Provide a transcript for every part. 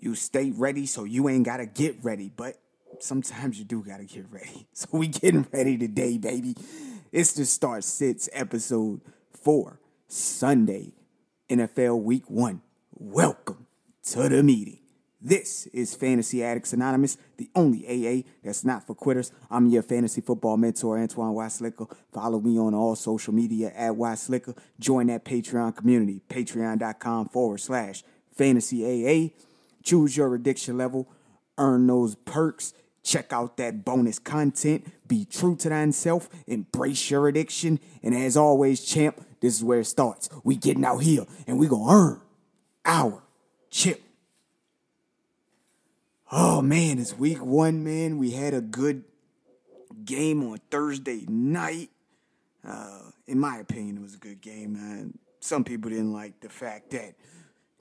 you stay ready so you ain't gotta get ready. But sometimes you do gotta get ready. So we getting ready today, baby. It's the Start Sits episode four, Sunday, NFL Week One. Welcome to the meeting. This is Fantasy Addicts Anonymous, the only AA that's not for quitters. I'm your fantasy football mentor, Antoine Weislicker. Follow me on all social media at Weislicker. Join that Patreon community, patreon.com forward slash fantasy AA. Choose your addiction level, earn those perks, check out that bonus content, be true to thyself, embrace your addiction. And as always, champ, this is where it starts. We getting out here and we gonna earn our chip. Oh man, it's week one, man. We had a good game on Thursday night. Uh, in my opinion, it was a good game. Man. Some people didn't like the fact that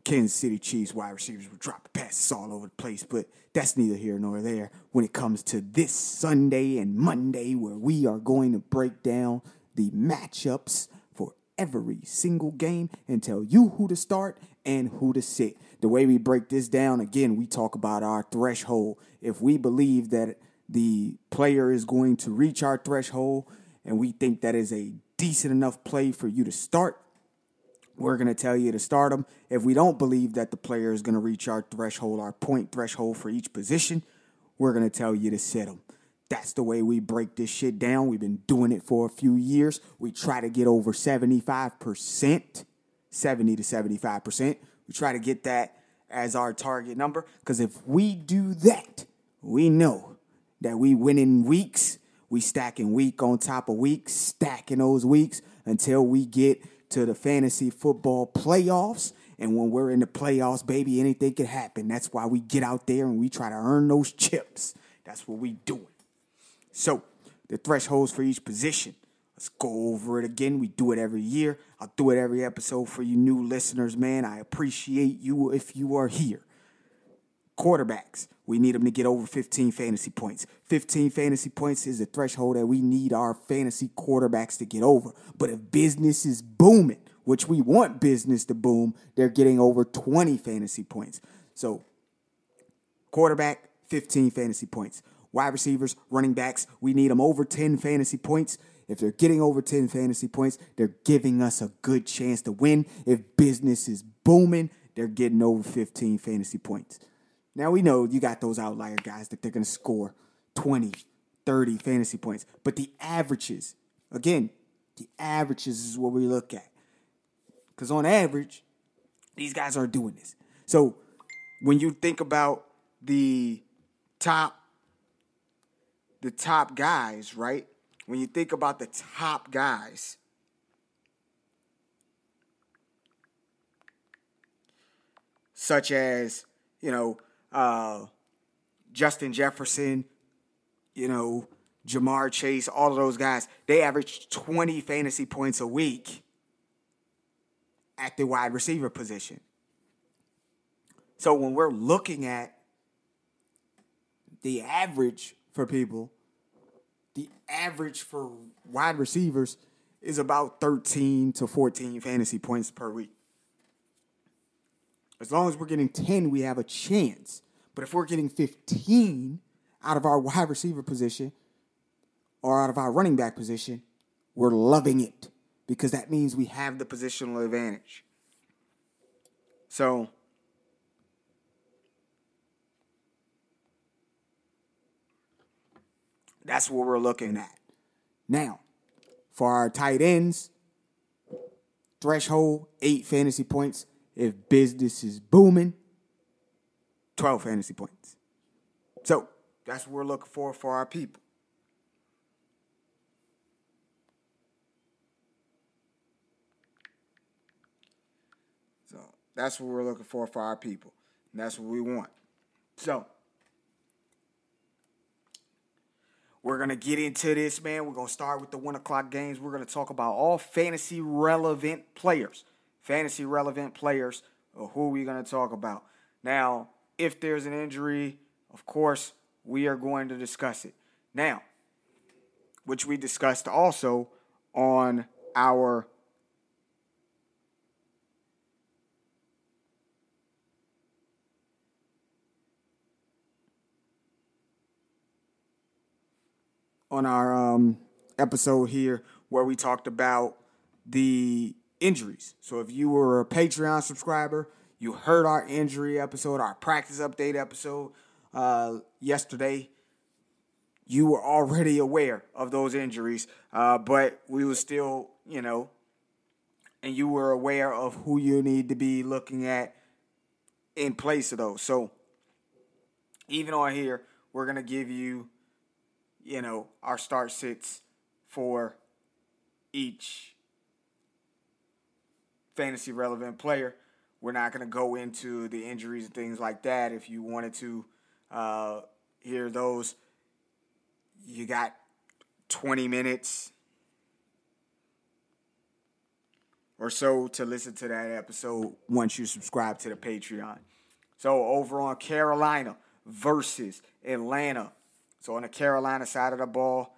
Kansas City Chiefs wide receivers were dropping passes all over the place, but that's neither here nor there when it comes to this Sunday and Monday, where we are going to break down the matchups for every single game and tell you who to start and who to sit. The way we break this down, again, we talk about our threshold. If we believe that the player is going to reach our threshold and we think that is a decent enough play for you to start, we're going to tell you to start them. If we don't believe that the player is going to reach our threshold, our point threshold for each position, we're going to tell you to sit them. That's the way we break this shit down. We've been doing it for a few years. We try to get over 75%, 70 to 75%. We try to get that as our target number because if we do that, we know that we win in weeks. We stacking week on top of week, stacking those weeks until we get to the fantasy football playoffs. And when we're in the playoffs, baby, anything can happen. That's why we get out there and we try to earn those chips. That's what we doing. So the thresholds for each position. Let's go over it again. We do it every year. I'll do it every episode for you new listeners, man. I appreciate you if you are here. Quarterbacks, we need them to get over 15 fantasy points. 15 fantasy points is the threshold that we need our fantasy quarterbacks to get over. But if business is booming, which we want business to boom, they're getting over 20 fantasy points. So, quarterback, 15 fantasy points. Wide receivers, running backs, we need them over 10 fantasy points. If they're getting over 10 fantasy points, they're giving us a good chance to win. If business is booming, they're getting over 15 fantasy points. Now we know you got those outlier guys that they're going to score 20, 30 fantasy points, but the averages, again, the averages is what we look at. Because on average, these guys are doing this. So when you think about the top the top guys, right? When you think about the top guys, such as, you know, uh, Justin Jefferson, you know, Ja'Marr Chase, all of those guys, they average 20 fantasy points a week at the wide receiver position. So when we're looking at the average for people, the average for wide receivers is about 13 to 14 fantasy points per week. As long as we're getting 10, we have a chance. But if we're getting 15 out of our wide receiver position or out of our running back position, we're loving it because that means we have the positional advantage. So, that's what we're looking at. Now, for our tight ends, threshold, eight fantasy points. If business is booming, 12 fantasy points. So that's what we're looking for for our people. So that's what we're looking for for our people. And that's what we want. So we're going to get into this, man. We're going to start with the one o'clock games. We're going to talk about all fantasy relevant players fantasy relevant players who are we going to talk about. Now, if there's an injury, of course, we are going to discuss it. Now, which we discussed also on our on our um, episode here where we talked about the injuries. So if you were a Patreon subscriber, you heard our injury episode, our practice update episode uh, yesterday. You were already aware of those injuries, uh, but we were still, you know, and you were aware of who you need to be looking at in place of those. So even on here, we're gonna give you, you know, our start sits for each fantasy relevant player. We're not going to go into the injuries and things like that. If you wanted to uh, hear those, you got 20 minutes or so to listen to that episode once you subscribe to the Patreon. So over on Carolina versus Atlanta. So on the Carolina side of the ball,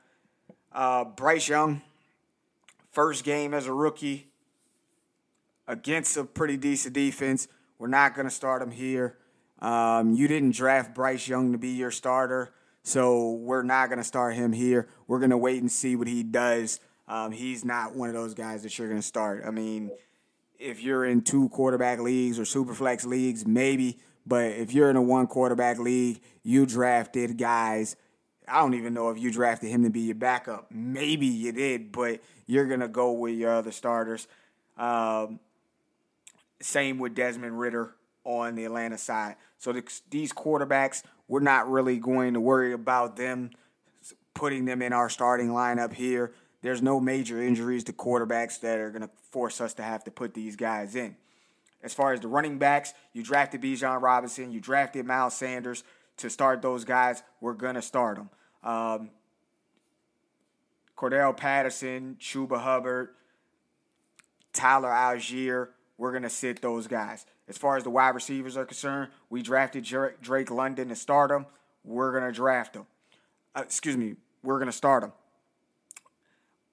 uh, Bryce Young, first game as a rookie against a pretty decent defense. We're not going to start him here. Um, you didn't draft Bryce Young to be your starter, so we're not going to start him here. We're going to wait and see what he does. Um, he's not one of those guys that you're going to start. I mean, if you're in two quarterback leagues or super flex leagues, maybe. But if you're in a one quarterback league, you drafted guys. I don't even know if you drafted him to be your backup. Maybe you did, but you're going to go with your other starters. Um, same with Desmond Ridder on the Atlanta side. So the, these quarterbacks, we're not really going to worry about them putting them in our starting lineup here. There's no major injuries to quarterbacks that are going to force us to have to put these guys in. As far as the running backs, you drafted Bijan Robinson, you drafted Miles Sanders to start those guys. We're going to start them. Um, Cordarrelle Patterson, Chuba Hubbard, Tyler Allgeier, we're going to sit those guys. As far as the wide receivers are concerned, we drafted Drake London to start them. We're going to draft him. Uh, excuse me, we're going to start him.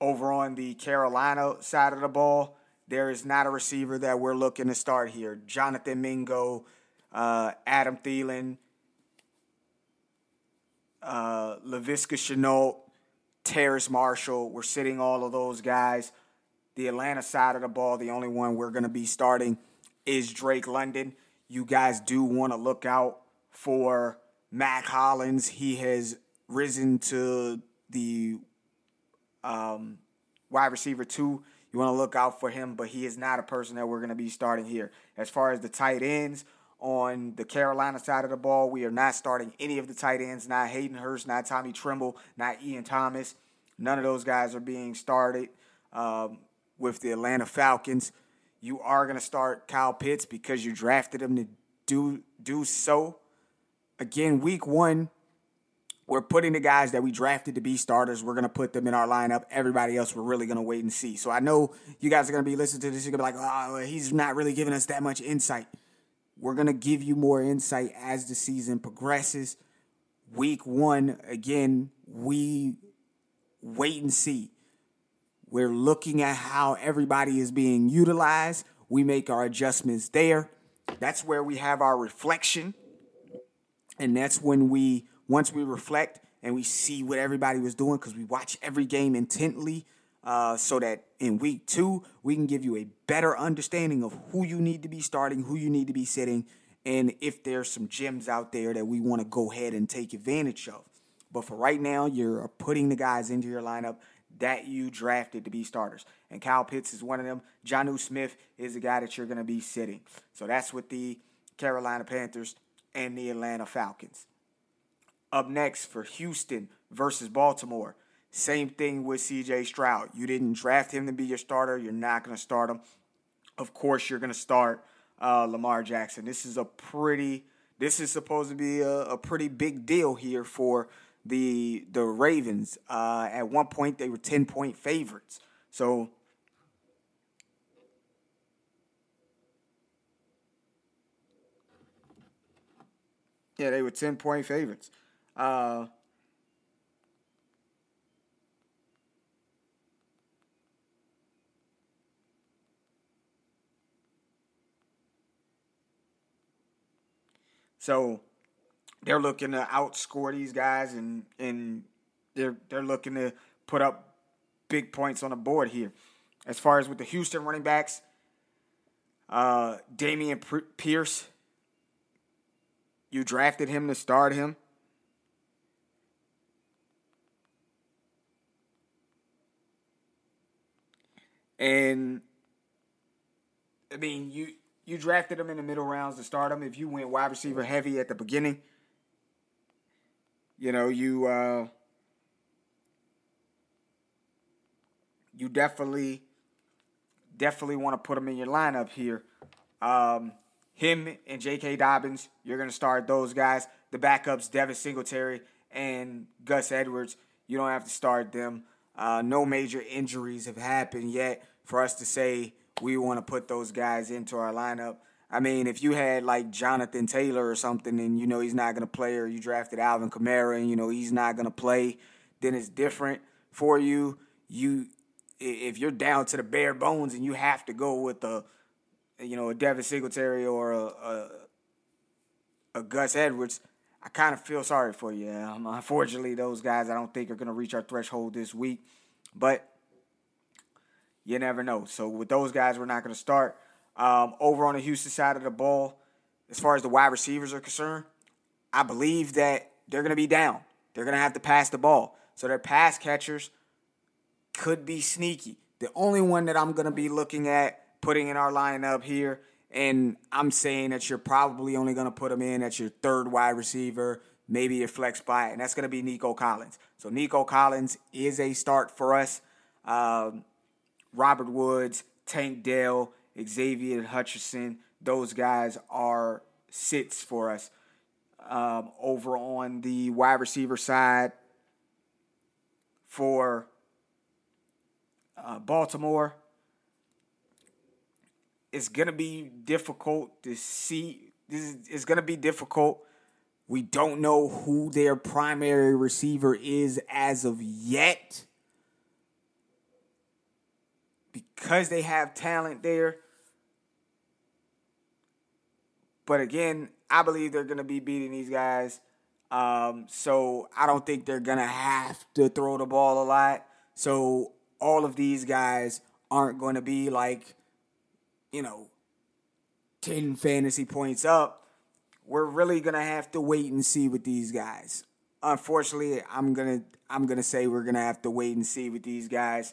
Over on the Carolina side of the ball, there is not a receiver that we're looking to start here. Jonathan Mingo, uh, Adam Thielen, uh, Laviska Shenault, Terrace Marshall. We're sitting all of those guys. The Atlanta side of the ball, the only one we're going to be starting is Drake London. You guys do want to look out for Mack Hollins. He has risen to the um, wide receiver two. You want to look out for him, but he is not a person that we're going to be starting here. As far as the tight ends on the Carolina side of the ball, we are not starting any of the tight ends. Not Hayden Hurst, not Tommy Tremble, not Ian Thomas. None of those guys are being started. Um, with the Atlanta Falcons. You are going to start Kyle Pitts because you drafted him to do do so. Again, week one, we're putting the guys that we drafted to be starters. We're going to put them in our lineup. Everybody else, we're really going to wait and see. So I know you guys are going to be listening to this. You're going to be like, oh, he's not really giving us that much insight. We're going to give you more insight as the season progresses. Week one, again, we wait and see. We're looking at how everybody is being utilized. We make our adjustments there. That's where we have our reflection. And that's when we, once we reflect and we see what everybody was doing, because we watch every game intently, uh, so that in week two, we can give you a better understanding of who you need to be starting, who you need to be sitting, and if there's some gems out there that we want to go ahead and take advantage of. But for right now, you're putting the guys into your lineup that you drafted to be starters. And Kyle Pitts is one of them. Jonnu Smith is the guy that you're going to be sitting. So that's with the Carolina Panthers and the Atlanta Falcons. Up next for Houston versus Baltimore. Same thing with CJ Stroud. You didn't draft him to be your starter. You're not going to start him. Of course, you're going to start uh, Lamar Jackson. This is a pretty, this is supposed to be a, a pretty big deal here for the the Ravens. Uh, at one point, they were ten point favorites. So. Yeah, they were 10 point favorites. Uh, so they're looking to outscore these guys and and they're they're looking to put up big points on the board here. As far as with the Houston running backs, uh, Dameon Pierce, you drafted him to start him. And I mean, you you drafted him in the middle rounds to start him. If you went wide receiver heavy at the beginning, you know you uh, you definitely definitely want to put him in your lineup here. Um, him and J.K. Dobbins, you're going to start those guys. The backups, Devin Singletary and Gus Edwards, you don't have to start them. Uh, no major injuries have happened yet for us to say we want to put those guys into our lineup. I mean, if you had like Jonathan Taylor or something and you know he's not going to play, or you drafted Alvin Kamara and you know he's not going to play, then it's different for you. You, if you're down to the bare bones and you have to go with a, you know, a Devin Singletary or a, a, a Gus Edwards, I kind of feel sorry for you. Um, unfortunately, those guys I don't think are going to reach our threshold this week, but you never know. So with those guys, we're not going to start. Um, over on the Houston side of the ball, as far as the wide receivers are concerned, I believe that they're going to be down. They're going to have to pass the ball. So their pass catchers could be sneaky. The only one that I'm going to be looking at putting in our lineup here and I'm saying that you're probably only going to put him in at your third wide receiver, maybe your flex spot, and that's going to be Nico Collins. So Nico Collins is a start for us. Um, Robert Woods, Tank Dell, Xavier Hutchinson, those guys are sits for us. Um, over on the wide receiver side for uh, Baltimore, it's gonna be difficult to see. This is it's gonna be difficult. We don't know who their primary receiver is as of yet. Because they have talent there. But again, I believe they're gonna be beating these guys. Um, so I don't think they're gonna have to throw the ball a lot. So all of these guys aren't going to be like you know, 10 fantasy points up, we're really going to have to wait and see with these guys. Unfortunately, I'm going to I'm going to say we're going to have to wait and see with these guys.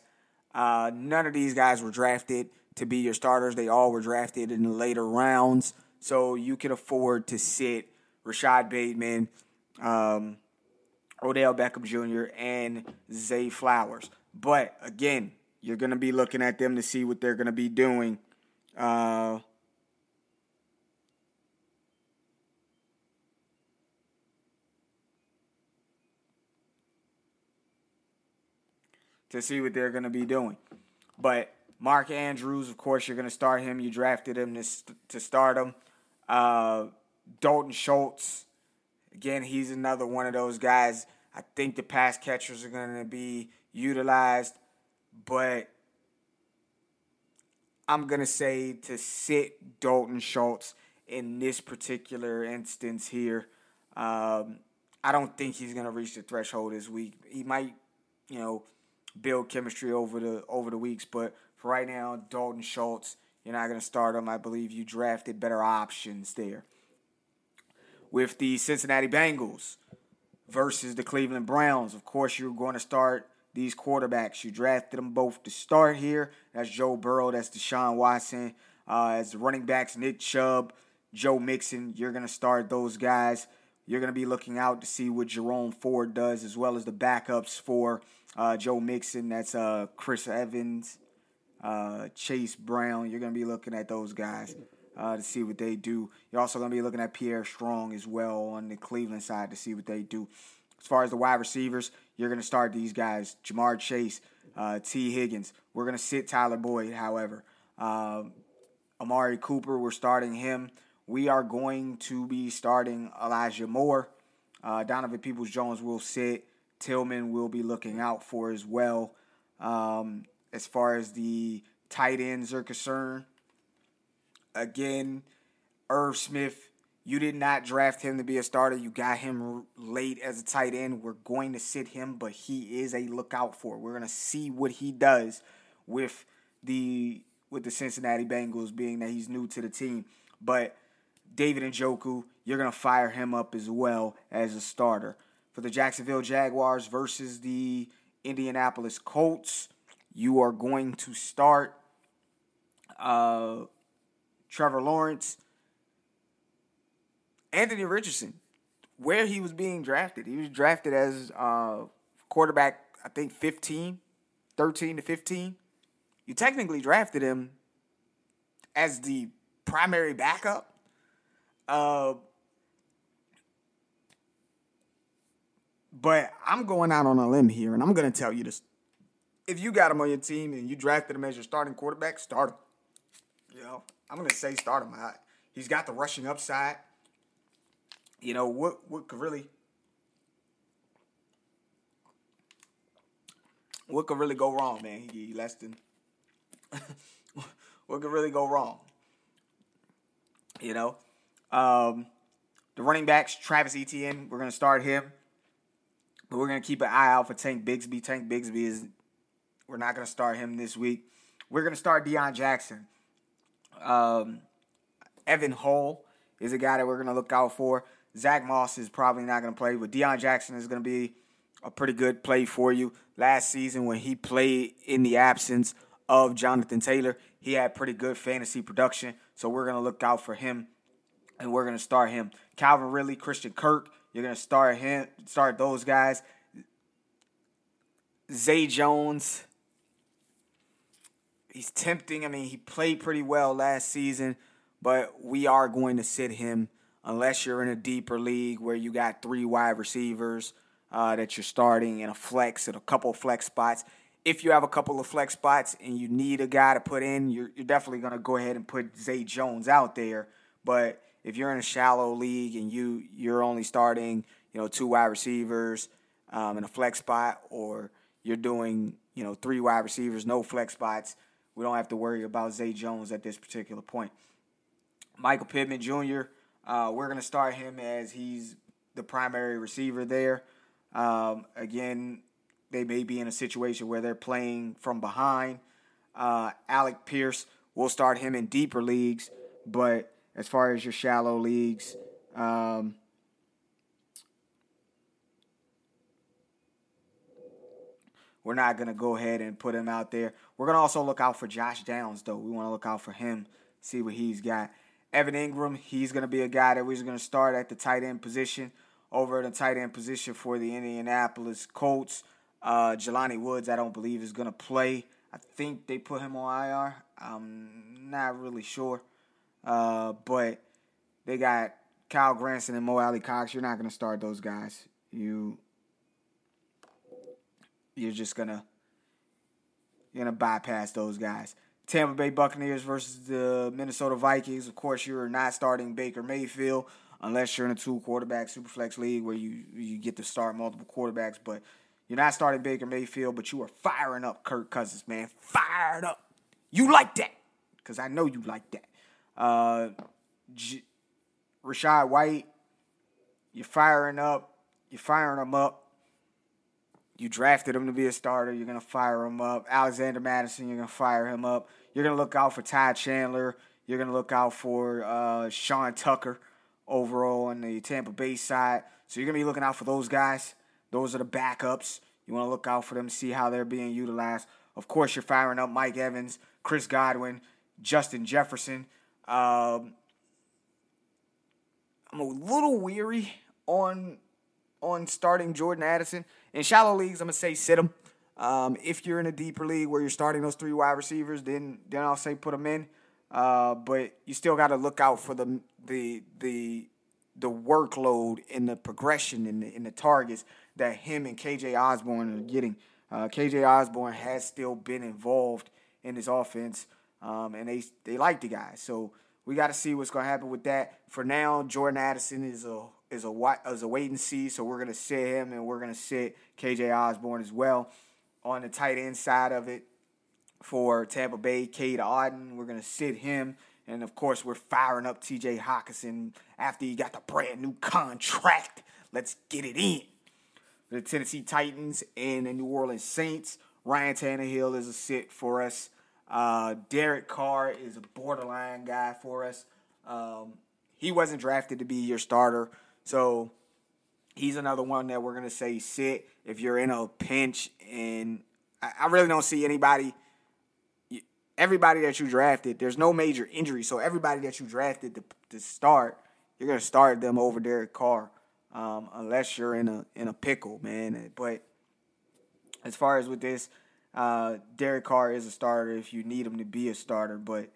Uh, none of these guys were drafted to be your starters. They all were drafted in the later rounds. So you can afford to sit Rashod Bateman, um, Odell Beckham Jr., and Zay Flowers. But again, you're going to be looking at them to see what they're going to be doing uh, to see what they're going to be doing. But Mark Andrews, of course, you're going to start him. You drafted him to, to start him. Uh, Dalton Schultz, again, he's another one of those guys. I think the pass catchers are going to be utilized, but I'm going to say to sit Dalton Schultz in this particular instance here. Um, I don't think he's going to reach the threshold this week. He might, you know, build chemistry over the over the weeks, but for right now, Dalton Schultz, you're not going to start him. I believe you drafted better options there. With the Cincinnati Bengals versus the Cleveland Browns, of course, you're going to start these quarterbacks. You drafted them both to start here. That's Joe Burrow. That's Deshaun Watson. Uh, as the running backs, Nick Chubb, Joe Mixon. You're going to start those guys. You're going to be looking out to see what Jerome Ford does, as well as the backups for uh, Joe Mixon. That's uh, Chris Evans, uh, Chase Brown. You're going to be looking at those guys uh, to see what they do. You're also going to be looking at Pierre Strong as well on the Cleveland side to see what they do. As far as the wide receivers, you're going to start these guys Ja'Marr Chase, uh, Tee Higgins. We're going to sit Tyler Boyd, however. Uh, Amari Cooper, we're starting him. We are going to be starting Elijah Moore. Uh, Donovan Peoples Jones will sit. Tillman will be looking out for as well. Um, as far as the tight ends are concerned, again, Irv Smith You did not draft him to be a starter. You got him late as a tight end. We're going to sit him, but he is a lookout for. We're going to see what he does with the with the Cincinnati Bengals, being that he's new to the team. But David Njoku, you're going to fire him up as well as a starter. For the Jacksonville Jaguars versus the Indianapolis Colts, you are going to start uh, Trevor Lawrence, Anthony Richardson, where he was being drafted. He was drafted as uh, quarterback, I think 15, 13 to 15. You technically drafted him as the primary backup. Uh, but I'm going out on a limb here, and I'm going to tell you this. If you got him on your team and you drafted him as your starting quarterback, start him. You know, I'm to say start him. He's got the rushing upside you know what what could really what could really go wrong, man? He less than what could really go wrong? You know, um, the running backs, Travis Etienne, we're gonna start him, but we're gonna keep an eye out for Tank Bigsby. Tank Bigsby is we're not gonna start him this week. We're gonna start Deon Jackson. Um, Evan Hull is a guy that we're gonna look out for. Zack Moss is probably not going to play, but Deon Jackson is going to be a pretty good play for you. Last season, when he played in the absence of Jonathan Taylor, he had pretty good fantasy production. So we're going to look out for him, and we're going to start him. Calvin Ridley, Christian Kirk, you're going to start him, start those guys. Zay Jones, he's tempting. I mean, he played pretty well last season, but we are going to sit him unless you're in a deeper league where you got three wide receivers uh, that you're starting in a flex and a couple flex spots. If you have a couple of flex spots and you need a guy to put in, you're, you're definitely going to go ahead and put Zay Jones out there. But if you're in a shallow league and you you're only starting, you know, two wide receivers um, in a flex spot, or you're doing, you know, three wide receivers, no flex spots, we don't have to worry about Zay Jones at this particular point. Michael Pittman Jr. Uh, we're going to start him as he's the primary receiver there. Um, again, they may be in a situation where they're playing from behind. Uh, Alec Pierce, we'll start him in deeper leagues, but as far as your shallow leagues, um, we're not going to go ahead and put him out there. We're going to also look out for Josh Downs, though. We want to look out for him, see what he's got. Evan Engram, he's going to be a guy that we're going to start at the tight end position over at the tight end position for the Indianapolis Colts. Uh, Jelani Woods, I don't believe, is going to play. I think they put him on IR. I'm not really sure. Uh, but they got Kylen Granson and Mo Alie-Cox. You're not going to start those guys. You you're just gonna you're gonna bypass those guys. Tampa Bay Buccaneers versus the Minnesota Vikings. Of course, you're not starting Baker Mayfield unless you're in a two quarterback superflex league where you you get to start multiple quarterbacks. But you're not starting Baker Mayfield, but you are firing up Kirk Cousins, man. Fired up. You like that because I know you like that. Uh, J- Rachaad White, you're firing up. You're firing him up. You drafted him to be a starter. You're going to fire him up. Alexander Mattison, you're going to fire him up. You're going to look out for Ty Chandler. You're going to look out for uh, Sean Tucker overall on the Tampa Bay side. So you're going to be looking out for those guys. Those are the backups. You want to look out for them, see how they're being utilized. Of course, you're firing up Mike Evans, Chris Godwin, Justin Jefferson. Um, I'm a little weary on on starting Jordan Addison. In shallow leagues, I'm gonna say sit him. Um, if you're in a deeper league where you're starting those three wide receivers, then then I'll say put them in. Uh, but you still got to look out for the the the the workload and the progression in the in the targets that him and KJ Osborn are getting. Uh, KJ Osborn has still been involved in his offense, um, and they they like the guy. So we got to see what's going to happen with that. For now, Jordan Addison is a is a is a wait and see. So we're gonna sit him and we're gonna sit KJ Osborn as well on the tight end side of it for Tampa Bay. Cade Otton, we're gonna sit him And of course, we're firing up TJ Hockenson after he got the brand new contract. Let's get it in. The Tennessee Titans and the New Orleans Saints. Ryan Tannehill is a sit for us. Uh, Derek Carr is a borderline guy for us. Um, he wasn't drafted to be your starter, so he's another one that we're gonna say sit if you're in a pinch. And I, I really don't see anybody everybody that you drafted, there's no major injury. So everybody that you drafted to, to start, you're gonna start them over Derek Carr, um, unless you're in a in a pickle, man. But as far as with this, uh, Derek Carr is a starter if you need him to be a starter. But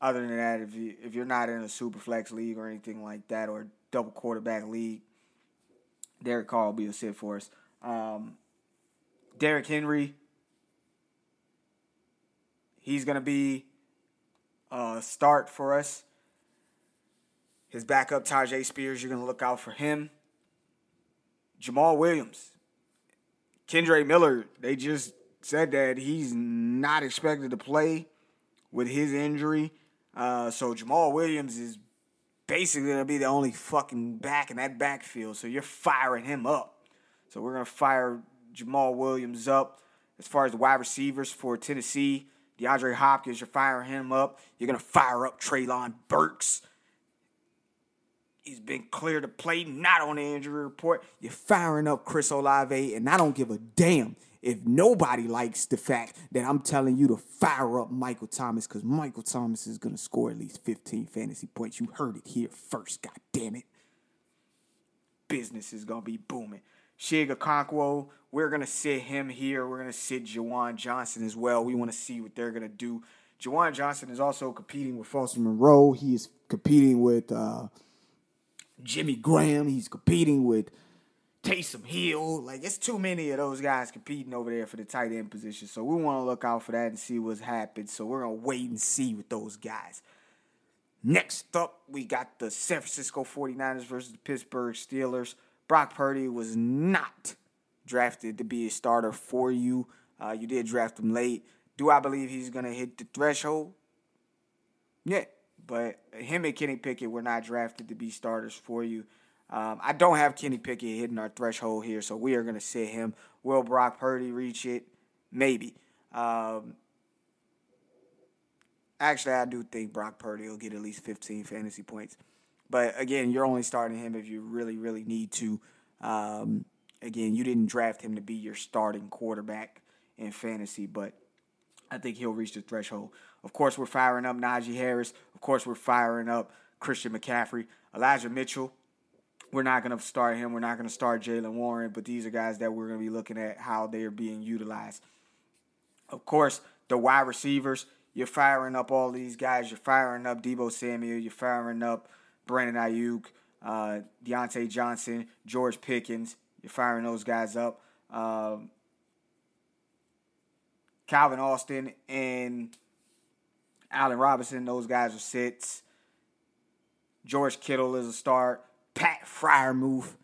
other than that, if you if you're not in a super flex league or anything like that, or double quarterback league, Derek Carr will be a sit for us. Um, Derrick Henry, He's to be a start for us. His backup, Tyjae Spears, you're to look out for him. Jamaal Williams. Kendre Miller, they just said that he's not expected to play with his injury. Uh, so Jamaal Williams is basically going to be the only fucking back in that backfield. So you're firing him up. So we're going to fire Jamaal Williams up. As far as the wide receivers for Tennessee, DeAndre Hopkins, you're firing him up. You're going to fire up Treylon Burks. He's been clear to play, not on the injury report. You're firing up Chris Olave, and I don't give a damn if nobody likes the fact that I'm telling you to fire up Michael Thomas because Michael Thomas is going to score at least 15 fantasy points. You heard it here first, god damn it. Business is going to be booming. Chig Okonkwo, we're going to sit him here. We're going to sit Juwan Johnson as well. We want to see what they're going to do. Juwan Johnson is also competing with Foster Moreau. He is competing with uh, Jimmy Graham. He's competing with Taysom Hill. Like, it's too many of those guys competing over there for the tight end position. So we want to look out for that and see what's happened. So we're going to wait and see with those guys. Next up, we got the San Francisco 49ers versus the Pittsburgh Steelers. Brock Purdy was not drafted to be a starter for you. Uh, you did draft him late. Do I believe he's going to hit the threshold? Yeah, but him and Kenny Pickett were not drafted to be starters for you. Um, I don't have Kenny Pickett hitting our threshold here, so we are going to sit him. Will Brock Purdy reach it? Maybe. Um, actually, I do think Brock Purdy will get at least 15 fantasy points. But again, you're only starting him if you really, really need to. Um, again, you didn't draft him to be your starting quarterback in fantasy, but I think he'll reach the threshold. Of course, we're firing up Najee Harris. Of course, we're firing up Christian McCaffrey. Elijah Mitchell, we're not going to start him. We're not going to start Jaylen Warren, but these are guys that we're going to be looking at how they are being utilized. Of course, the wide receivers, you're firing up all these guys. You're firing up Deebo Samuel. You're firing up Brandon Aiyuk, uh, Diontae Johnson, George Pickens. You're firing those guys up. Um, Calvin Austin and Allen Robinson, those guys are sits. George Kittle is a start. Pat Freiermuth,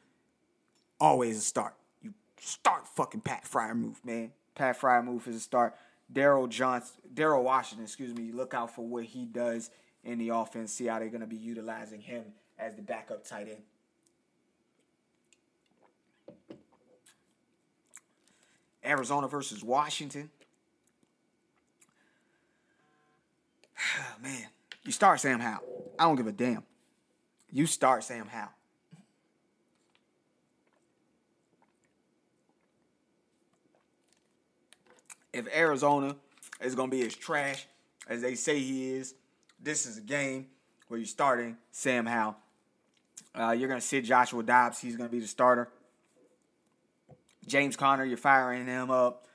always a start. You start fucking Pat Freiermuth, man. Pat Freiermuth is a start. Daryl Johnson, Daryl Washington, excuse me. Look out for what he does in the offense. See how they're to be utilizing him as the backup tight end. Arizona versus Washington. Man, you start Sam Howell. I don't give a damn. You start Sam Howell. If Arizona is going to be as trash as they say he is, this is a game where you're starting Sam Howell. Uh, you're going to sit Joshua Dobbs. He's going to be the starter. James Conner, you're firing him up.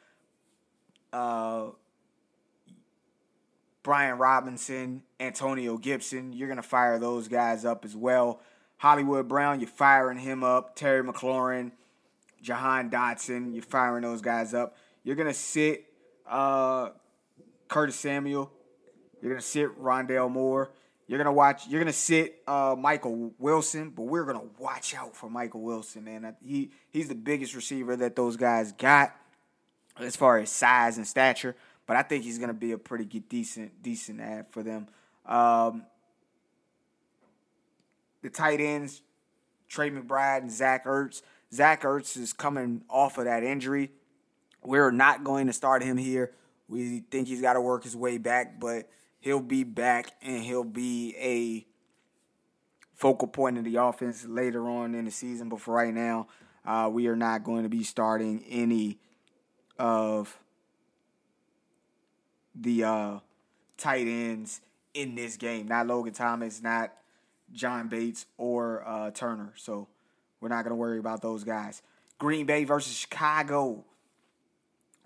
Uh, Brian Robinson, Antonio Gibson, you're going to fire those guys up as well. Hollywood Brown, you're firing him up. Terry McLaurin, Jahan Dotson, you're firing those guys up. You're to sit uh, Curtis Samuel. You're gonna sit Rondale Moore. You're gonna watch. You're gonna sit uh, Michael Wilson, but we're gonna watch out for Michael Wilson, man. He he's the biggest receiver that those guys got as far as size and stature. But I think he's gonna be a pretty decent decent ad for them. Um, the tight ends, Trey McBride and Zach Ertz. Zach Ertz is coming off of that injury. We're not going to start him here. We think he's got to work his way back, but he'll be back and he'll be a focal point of the offense later on in the season. But for right now, uh, we are not going to be starting any of the uh, tight ends in this game. Not Logan Thomas, not John Bates or uh, Turner. So we're not going to worry about those guys. Green Bay versus Chicago.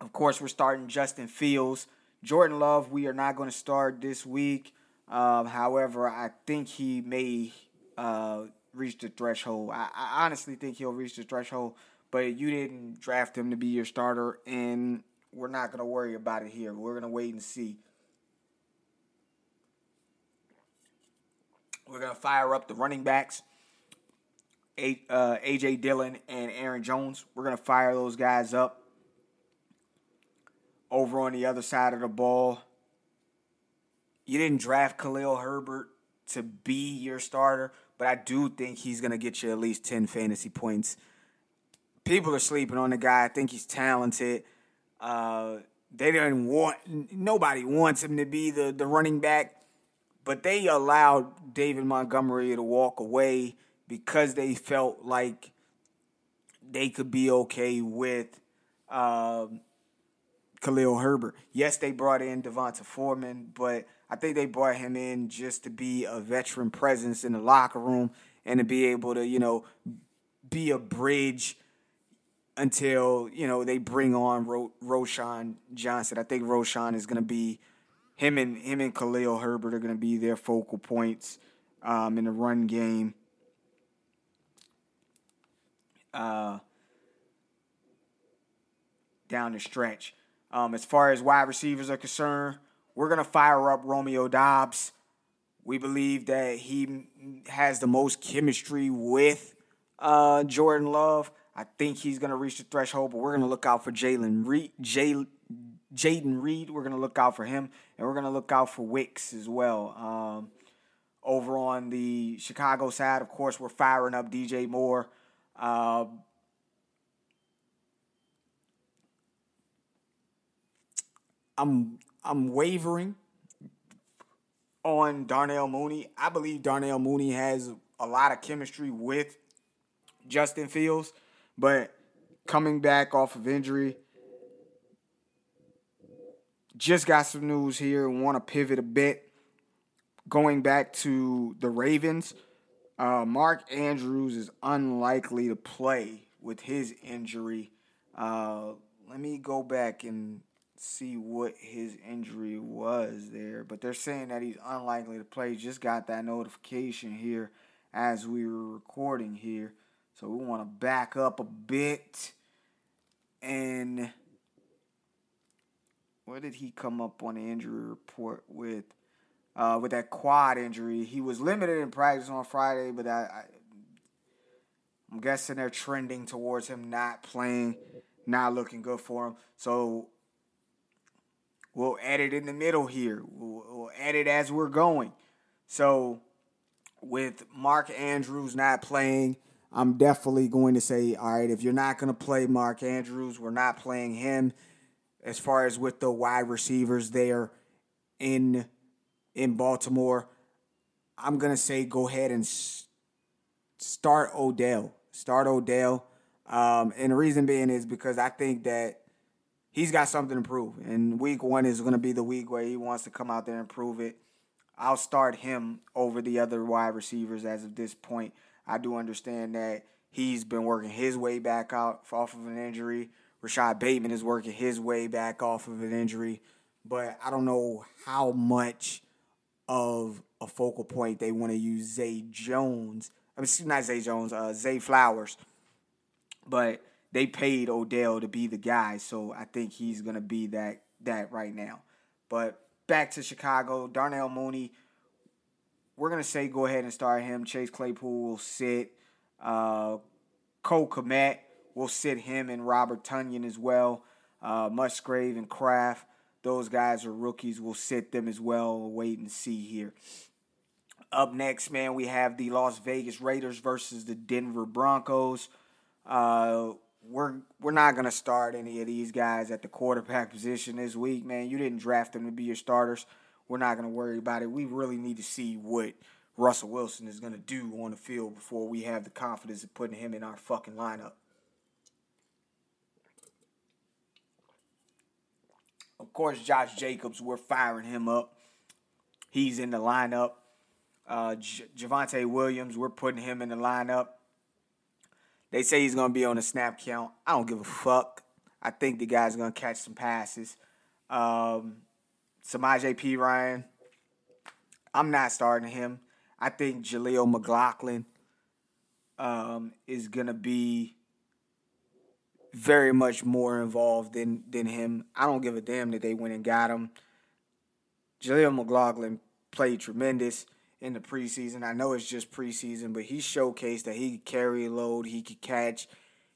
Of course, we're starting Justin Fields. Jordan Love, we are not going to start this week. Um, however, I think he may uh, reach the threshold. I, I, honestly think he'll reach the threshold, but you didn't draft him to be your starter, and we're not going to worry about it here. We're going to wait and see. We're going to fire up the running backs, A, uh, A.J. Dillon and Aaron Jones. We're going to fire those guys up. Over on the other side of the ball, you didn't draft Khalil Herbert to be your starter, but I do think he's going to get you at least 10 fantasy points. People are sleeping on the guy. I think he's talented. Uh, they didn't want, nobody wants him to be the, the running back, but they allowed David Montgomery to walk away because they felt like they could be okay with uh, Khalil Herbert. Yes, they brought in D'Onta Foreman, but I think they brought him in just to be a veteran presence in the locker room and to be able to, you know, be a bridge until, you know, they bring on Ro- Roschon Johnson. I think Roschon is going to be him and him and Khalil Herbert are going to be their focal points um, in the run game. Uh, down the stretch. Um, as far as wide receivers are concerned, we're going to fire up Romeo Doubs. We believe that he has the most chemistry with uh, Jordan Love. I think he's going to reach the threshold, but we're going to look out for Jalen Reed, Jay, Jayden Reed. We're going to look out for him, and we're going to look out for Wicks as well. Um, over on the Chicago side, of course, we're firing up DJ Moore. Uh, I'm I'm wavering on Darnell Mooney. I believe Darnell Mooney has a lot of chemistry with Justin Fields, but coming back off of injury, just got some news here want to pivot a bit. Going back to the Ravens, uh, Mark Andrews is unlikely to play with his injury. Uh, let me go back and see what his injury was there, but they're saying that he's unlikely to play. Just got that notification here as we were recording here. So we want to back up a bit. And where did he come up on the injury report with? Uh, with that quad injury, he was limited in practice on Friday, but I, I I'm guessing they're trending towards him not playing, not looking good for him. So We'll add it in the middle here. We'll, we'll edit as we're going. So, with Mark Andrews not playing, I'm definitely going to say, all right, if you're not going to play Mark Andrews, we're not playing him. As far as with the wide receivers there in in Baltimore, I'm going to say go ahead and start Odell. Start Odell. Um, and the reason being is because I think that he's got something to prove. And week one is going to be the week where he wants to come out there and prove it. I'll start him over the other wide receivers as of this point. I do understand that he's been working his way back out off of an injury. Rashod Bateman is working his way back off of an injury. But I don't know how much of a focal point they want to use Zay Jones. I mean, not Zay Jones, uh, Zay Flowers. But they paid Odell to be the guy, so I think he's gonna be that that right now. But back to Chicago, Darnell Mooney. We're gonna say go ahead and start him. Chase Claypool will sit. Uh, Cole Kmet will sit him and Robert Tonyan as well. Uh, Musgrave and Kraft. Those guys are rookies. We'll sit them as well. We'll wait and see here. Up next, man, we have the Las Vegas Raiders versus the Denver Broncos. Uh, we're we're not gonna start any of these guys at the quarterback position this week, man. You didn't draft them to be your starters. We're not gonna worry about it. We really need to see what Russell Wilson is gonna do on the field before we have the confidence of putting him in our fucking lineup. Of course, Josh Jacobs, we're firing him up. He's in the lineup. Uh, J- Javonte Williams, we're putting him in the lineup. They say he's to be on the snap count. I don't give a fuck. I think the guy's to catch some passes. Um, Samaje Perine, I'm not starting him. I think Jaleel McLaughlin um, is to be very much more involved than, than him. I don't give a damn that they went and got him. Jaleel McLaughlin played tremendous in the preseason. I know it's just preseason, but he showcased that he could carry a load, he could catch.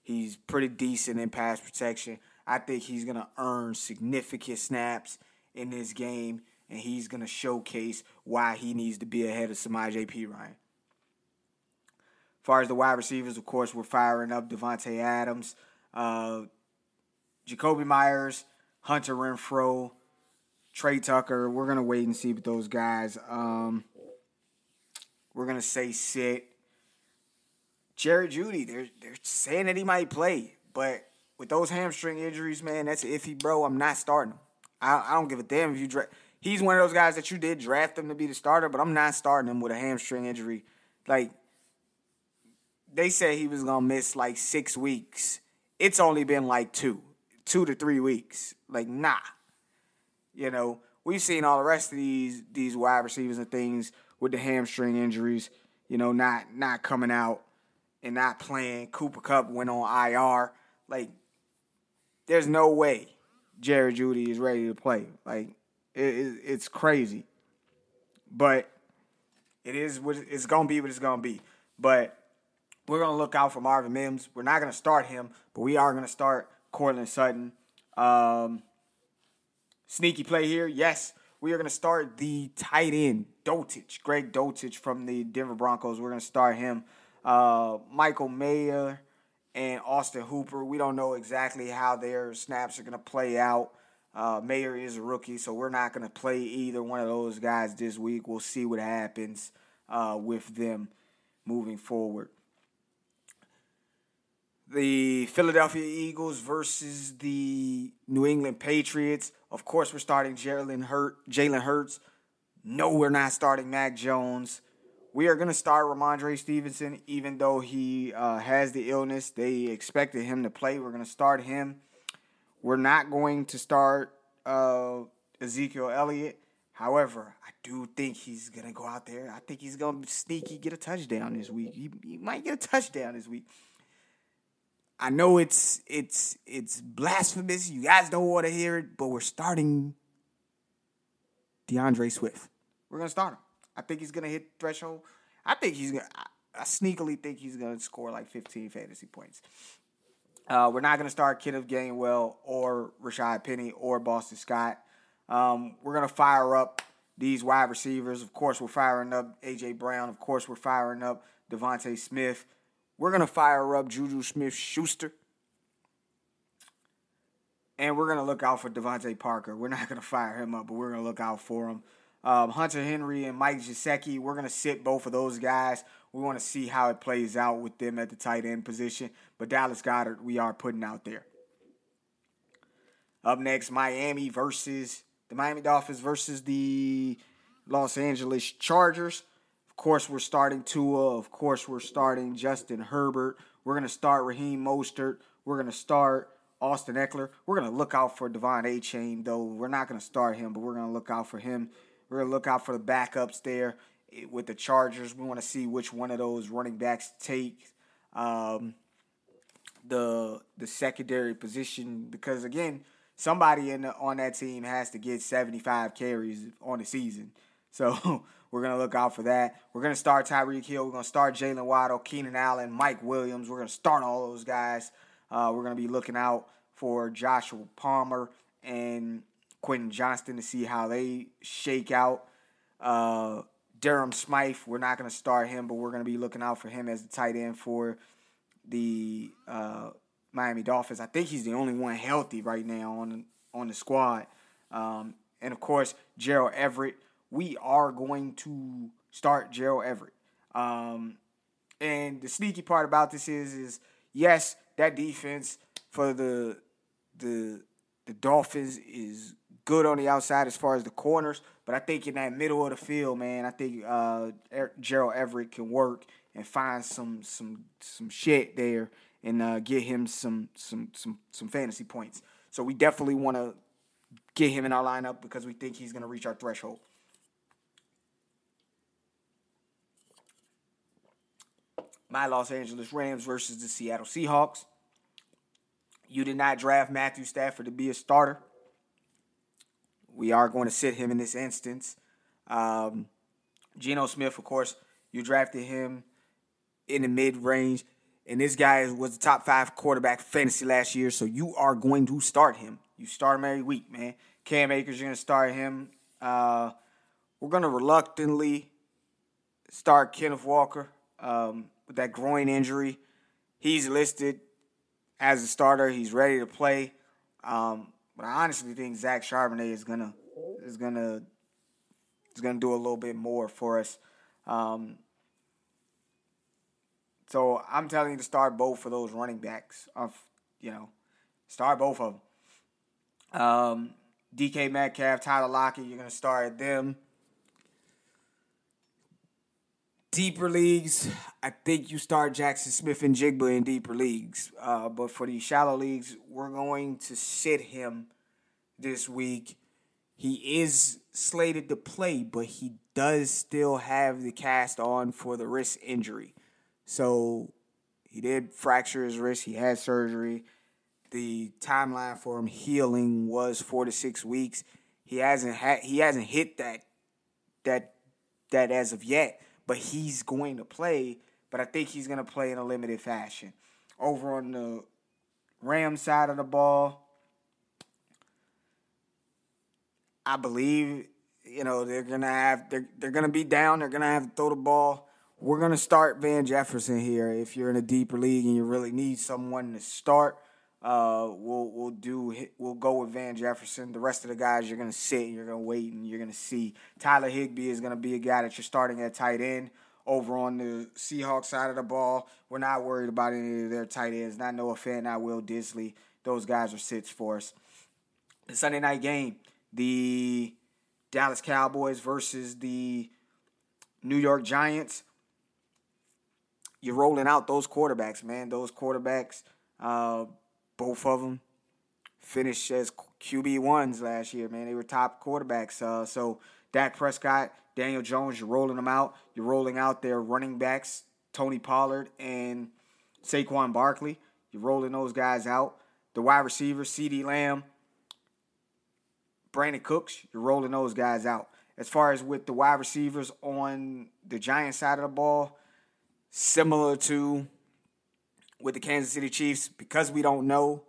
He's pretty decent in pass protection. I think he's going to earn significant snaps in this game, and he's going to showcase why he needs to be ahead of Samaje Perine. As far as the wide receivers, of course, we're firing up Davante Adams, uh, Jakobi Meyers, Hunter Renfrow, Tre Tucker. We're going to wait and see with those guys. Um, we're gonna say sit. Jerry Jeudy, they're they're saying that he might play, but with those hamstring injuries, man, that's iffy, bro. I'm not starting him. I, I don't give a damn if you draft. He's one of those guys that you did draft him to be the starter, but I'm not starting him with a hamstring injury. Like they said he was gonna miss like six weeks. It's only been like two, two to three weeks. Like nah, you know we've seen all the rest of these these wide receivers and things with the hamstring injuries, you know, not not coming out and not playing. Cooper Kupp went on IR. Like, there's no way Jerry Jeudy is ready to play. Like, it, it, it's crazy. But it is what it's gonna be. What it's gonna be. But we're gonna look out for Marvin Mims. We're not gonna start him, but we are gonna start Courtland Sutton. Um, sneaky play here, yes we are going to start the tight end, Dulcich, Greg Dulcich from the Denver Broncos. We're going to start him. Uh, Michael Mayer and Austin Hooper. We don't know exactly how their snaps are going to play out. Uh, Mayer is a rookie, so we're not going to play either one of those guys this week. We'll see what happens uh, with them moving forward. The Philadelphia Eagles versus the New England Patriots. Of course, we're starting Jalen Hurt, Jalen Hurts. No, we're not starting Mac Jones. We are going to start Rhamondre Stevenson, even though he uh, has the illness. They expected him to play. We're going to start him. We're not going to start uh, Ezekiel Elliott. However, I do think he's going to go out there. I think he's going to sneaky get a touchdown this week. He, he might get a touchdown this week. I know it's it's it's blasphemous. You guys don't want to hear it, but we're starting D'Andre Swift. We're gonna start him. I think he's gonna hit threshold. I think he's gonna. I, I sneakily think he's gonna score like 15 fantasy points. Uh, we're not gonna start Kenneth Gainwell or Rashaad Penny or Boston Scott. Um, we're gonna fire up these wide receivers. Of course, we're firing up AJ Brown. Of course, we're firing up DeVonta Smith. We're going to fire up Juju Smith Schuster. And we're going to look out for DeVante Parker. We're not going to fire him up, but we're going to look out for him. Um, Hunter Henry and Mike Gesicki, we're going to sit both of those guys. We want to see how it plays out with them at the tight end position. But Dallas Goedert, we are putting out there. Up next, Miami versus the Miami Dolphins versus the Los Angeles Chargers. Of course, we're starting Tua. Of course, we're starting Justin Herbert. We're going to start Raheem Mostert. We're going to start Austin Ekeler. We're going to look out for De'Von Achane, though. We're not going to start him, but we're going to look out for him. We're going to look out for the backups there with the Chargers. We want to see which one of those running backs take um, the the secondary position because again, somebody in the, on that team has to get 75 carries on the season. So We're going to look out for that. We're going to start Tyreek Hill. We're going to start Jaylen Waddle, Keenan Allen, Mike Williams. We're going to start all those guys. Uh, we're going to be looking out for Joshua Palmer and Quentin Johnston to see how they shake out. Uh, Durham Smythe, we're not going to start him, but we're going to be looking out for him as the tight end for the uh, Miami Dolphins. I think he's the only one healthy right now on the, on the squad. Um, and of course, Gerald Everett. We are going to start Gerald Everett. Um, and the sneaky part about this is, is yes, that defense for the the the Dolphins is good on the outside as far as the corners, but I think in that middle of the field, man, I think uh, Gerald Everett can work and find some some some shit there and uh, get him some some some some fantasy points. So we definitely want to get him in our lineup because we think he's going to reach our threshold. My Los Angeles Rams versus the Seattle Seahawks. You did not draft Matthew Stafford to be a starter. We are going to sit him in this instance. Um, Geno Smith, of course, you drafted him in the mid range. And this guy was the top five quarterback fantasy last year, so you are going to start him. You start him every week, man. Cam Akers, you're going to start him. Uh, we're going to reluctantly start Kenneth Walker um, with that groin injury. He's listed as a starter. He's ready to play. Um, but I honestly think Zach Charbonnet is gonna is gonna is gonna do a little bit more for us. Um, so I'm telling you to start both of those running backs. Of you know, start both of them. Um, DK Metcalf, Tyler Lockett, you're gonna start them. Deeper leagues, I think you start Jackson Smith-Njigba in deeper leagues. Uh, but for the shallow leagues, we're going to sit him this week. He is slated to play, but he does still have the cast on for the wrist injury. So he did fracture his wrist. He had surgery. The timeline for him healing was four to six weeks. He hasn't had he hasn't hit that that that as of yet, but he's going to play. But I think he's going to play in a limited fashion. Over on the Ram side of the ball, I believe you know they're gonna have they're they're gonna be down. They're gonna have to throw the ball we're gonna start Van Jefferson here. If you're in a deeper league and you really need someone to start, uh, we'll we'll do we'll go with Van Jefferson. The rest of the guys you're gonna sit, and you're gonna wait, and you're gonna see. Tyler Higbee is gonna be a guy that you're starting at tight end. Over on the Seahawks side of the ball, we're not worried about any of their tight ends. Not Noah Fant, not Will Dissly. Those guys are sits for us. The Sunday night game, the Dallas Cowboys versus the New York Giants you're rolling out those quarterbacks, man. Those quarterbacks, uh, both of them finished as QB ones last year, man. They were top quarterbacks. Uh, so Dak Prescott, Daniel Jones, you're rolling them out. You're rolling out their running backs, Tony Pollard and Saquon Barkley. You're rolling those guys out. The wide receivers, CeeDee Lamb, Brandin Cooks, you're rolling those guys out. As far as with the wide receivers on the Giant side of the ball, similar to with the Kansas City Chiefs because we don't know.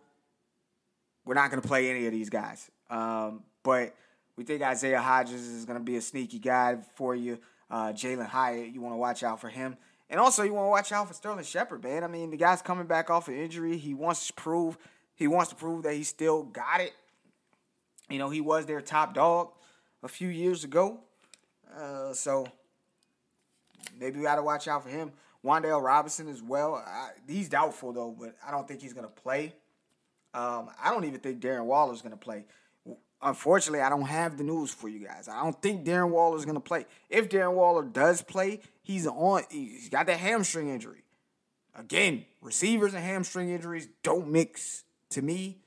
We're not going to play any of these guys. Um, but we think Isaiah Hodgins is going to be a sneaky guy for you. Uh, Jalin Hyatt, you want to watch out for him. And also, you want to watch out for Sterling Shepard, man. I mean, the guy's coming back off an injury. He wants to prove he wants to prove that he still got it. You know, he was their top dog a few years ago. Uh, so maybe we got to watch out for him. Wan'Dale Robinson as well. I, he's doubtful though, but I don't think he's gonna play. Um, I don't even think Darren Waller is gonna play. Unfortunately, I don't have the news for you guys. I don't think Darren Waller is gonna play. If Darren Waller does play, he's on. He's got that hamstring injury. Again, receivers and hamstring injuries don't mix. To me,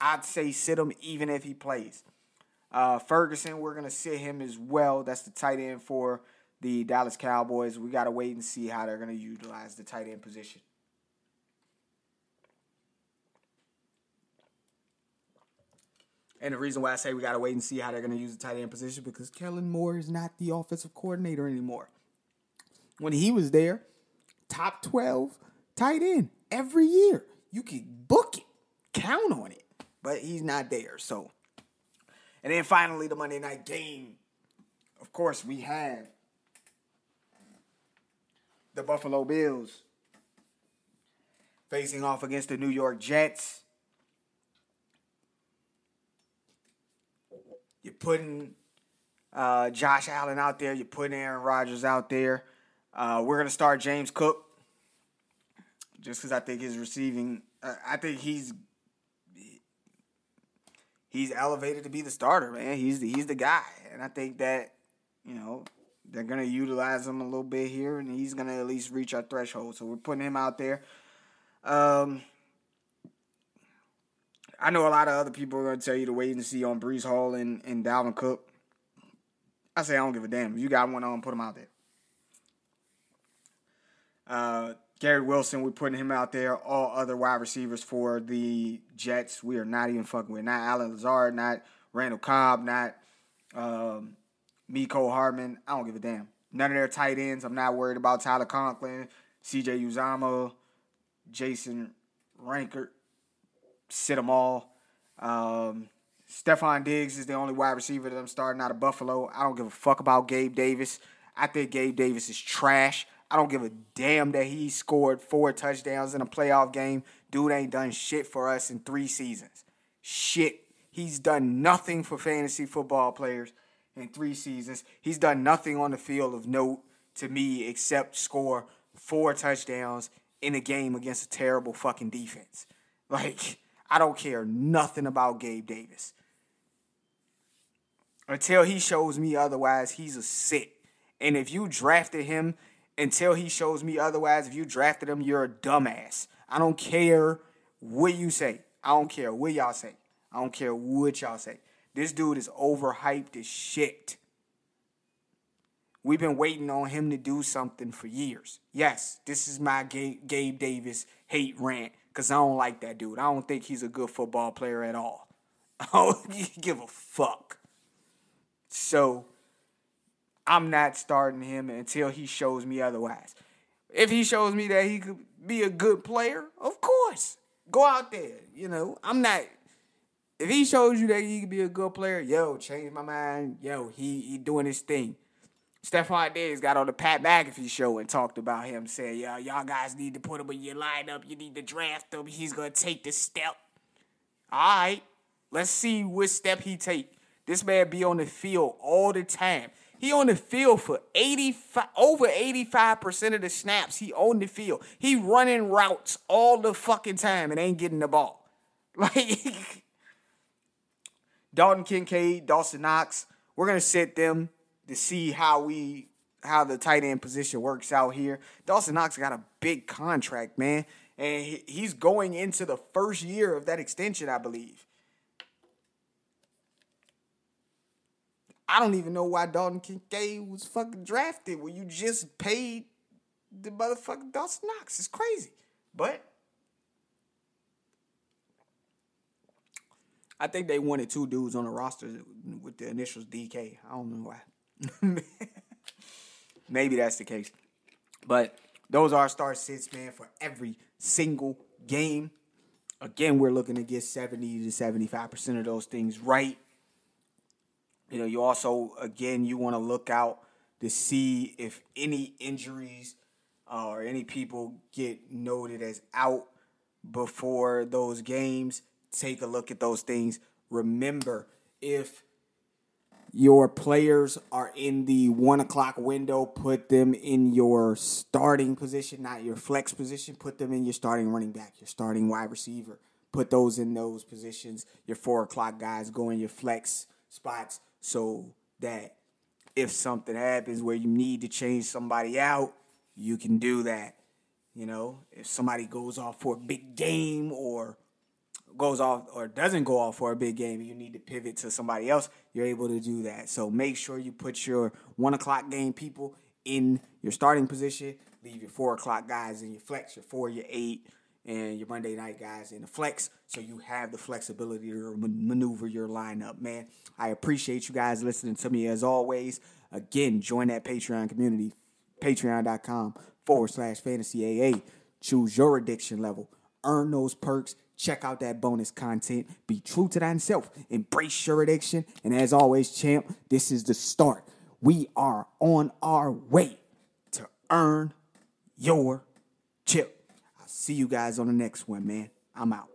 I'd say sit him even if he plays. Uh, Ferguson, we're gonna sit him as well. That's the tight end for the Dallas Cowboys. We got to wait and see how they're going to utilize the tight end position. And the reason why I say we got to wait and see how they're going to use the tight end position because Kellen Moore is not the offensive coordinator anymore. When he was there, top 12 tight end every year. You can book it, count on it, but he's not there. So And then finally, the Monday night game. Of course, we have the Buffalo Bills facing off against the New York Jets. You're putting uh, Josh Allen out there. You're putting Aaron Rodgers out there. Uh, we're gonna start James Cook just because I think his receiving. Uh, I think he's he's elevated to be the starter, man. He's the, he's the guy, and I think that you know they're gonna utilize him a little bit here, and he's gonna at least reach our threshold. So we're putting him out there. Um, I know a lot of other people are gonna tell you to wait and see on Breece Hall and, and Dalvin Cook. I say I don't give a damn. If you got one on, put him out there. Uh, Garrett Wilson, we're putting him out there. All other wide receivers for the Jets, we are not even fucking with. Not Allen Lazard, not Randall Cobb, not um, Mecole Hardman. I don't give a damn. None of their tight ends. I'm not worried about Tyler Conklin, CJ Uzomah, Jason Rankert. Sit them all. Um, Stefon Diggs is the only wide receiver that I'm starting out of Buffalo. I don't give a fuck about Gabe Davis. I think Gabe Davis is trash. I don't give a damn that he scored four touchdowns in a playoff game. Dude ain't done shit for us in three seasons. Shit. He's done nothing for fantasy football players in three seasons. He's done nothing on the field of note to me except score four touchdowns in a game against a terrible fucking defense. Like, I don't care nothing about Gabe Davis. Until he shows me otherwise, he's a sit. And if you drafted him until he shows me otherwise, if you drafted him, you're a dumbass. I don't care what you say. I don't care what y'all say. I don't care what y'all say. This dude is overhyped as shit. We've been waiting on him to do something for years. Yes, this is my Gabe, Davis hate rant because I don't like that dude. I don't think he's a good football player at all. I don't give a fuck. So I'm not starting him until he shows me otherwise. If he shows me that he could be a good player, of course, go out there. You know, I'm not. If he shows you that he could be a good player, yo, change my mind. Yo, he he doing his thing. Stefon Diggs got on the Pat McAfee show and talked about him, saying, "Yo, y'all guys need to put him in your lineup. You need to draft him. He's gonna take the step." All right, let's see what step he take. This man be on the field all the time. He on the field for 85 over 85% of the snaps. He on the field. He running routes all the fucking time and ain't getting the ball. Like Dalton Kincaid, Dawson Knox, we're gonna sit them to see how we how the tight end position works out here. Dawson Knox got a big contract, man. And he's going into the first year of that extension, I believe. I don't even know why Dalton Kincaid was fucking drafted when you just paid the motherfucking Dawson Knox. It's crazy. But I think they wanted two dudes on the roster with the initials DK. I don't know why. Maybe that's the case. But those are start sits, man, for every single game. Again, we're looking to get 70 to 75% of those things right. You know, you also again you want to look out to see if any injuries uh, or any people get noted as out before those games. Take a look at those things. Remember, if your players are in the one o'clock window, put them in your starting position, not your flex position. Put them in your starting running back, your starting wide receiver. Put those in those positions. Your four o'clock guys go in your flex spots so that if something happens where you need to change somebody out, you can do that. You know, if somebody goes off for a big game or goes off or doesn't go off for a big game and you need to pivot to somebody else, you're able to do that. So make sure you put your one o'clock game people in your starting position, leave your four o'clock guys in your flex, your four, your eight, and your Monday night guys in the flex so you have the flexibility to maneuver your lineup, man. I appreciate you guys listening to me as always. Again, join that Patreon community, patreon.com forward slash fantasy AA. Choose your addiction level. Earn those perks. Check out that bonus content. Be true to thyself. Embrace your addiction. And as always, champ, this is the start. We are on our way to earn your chip. I'll see you guys on the next one, man. I'm out.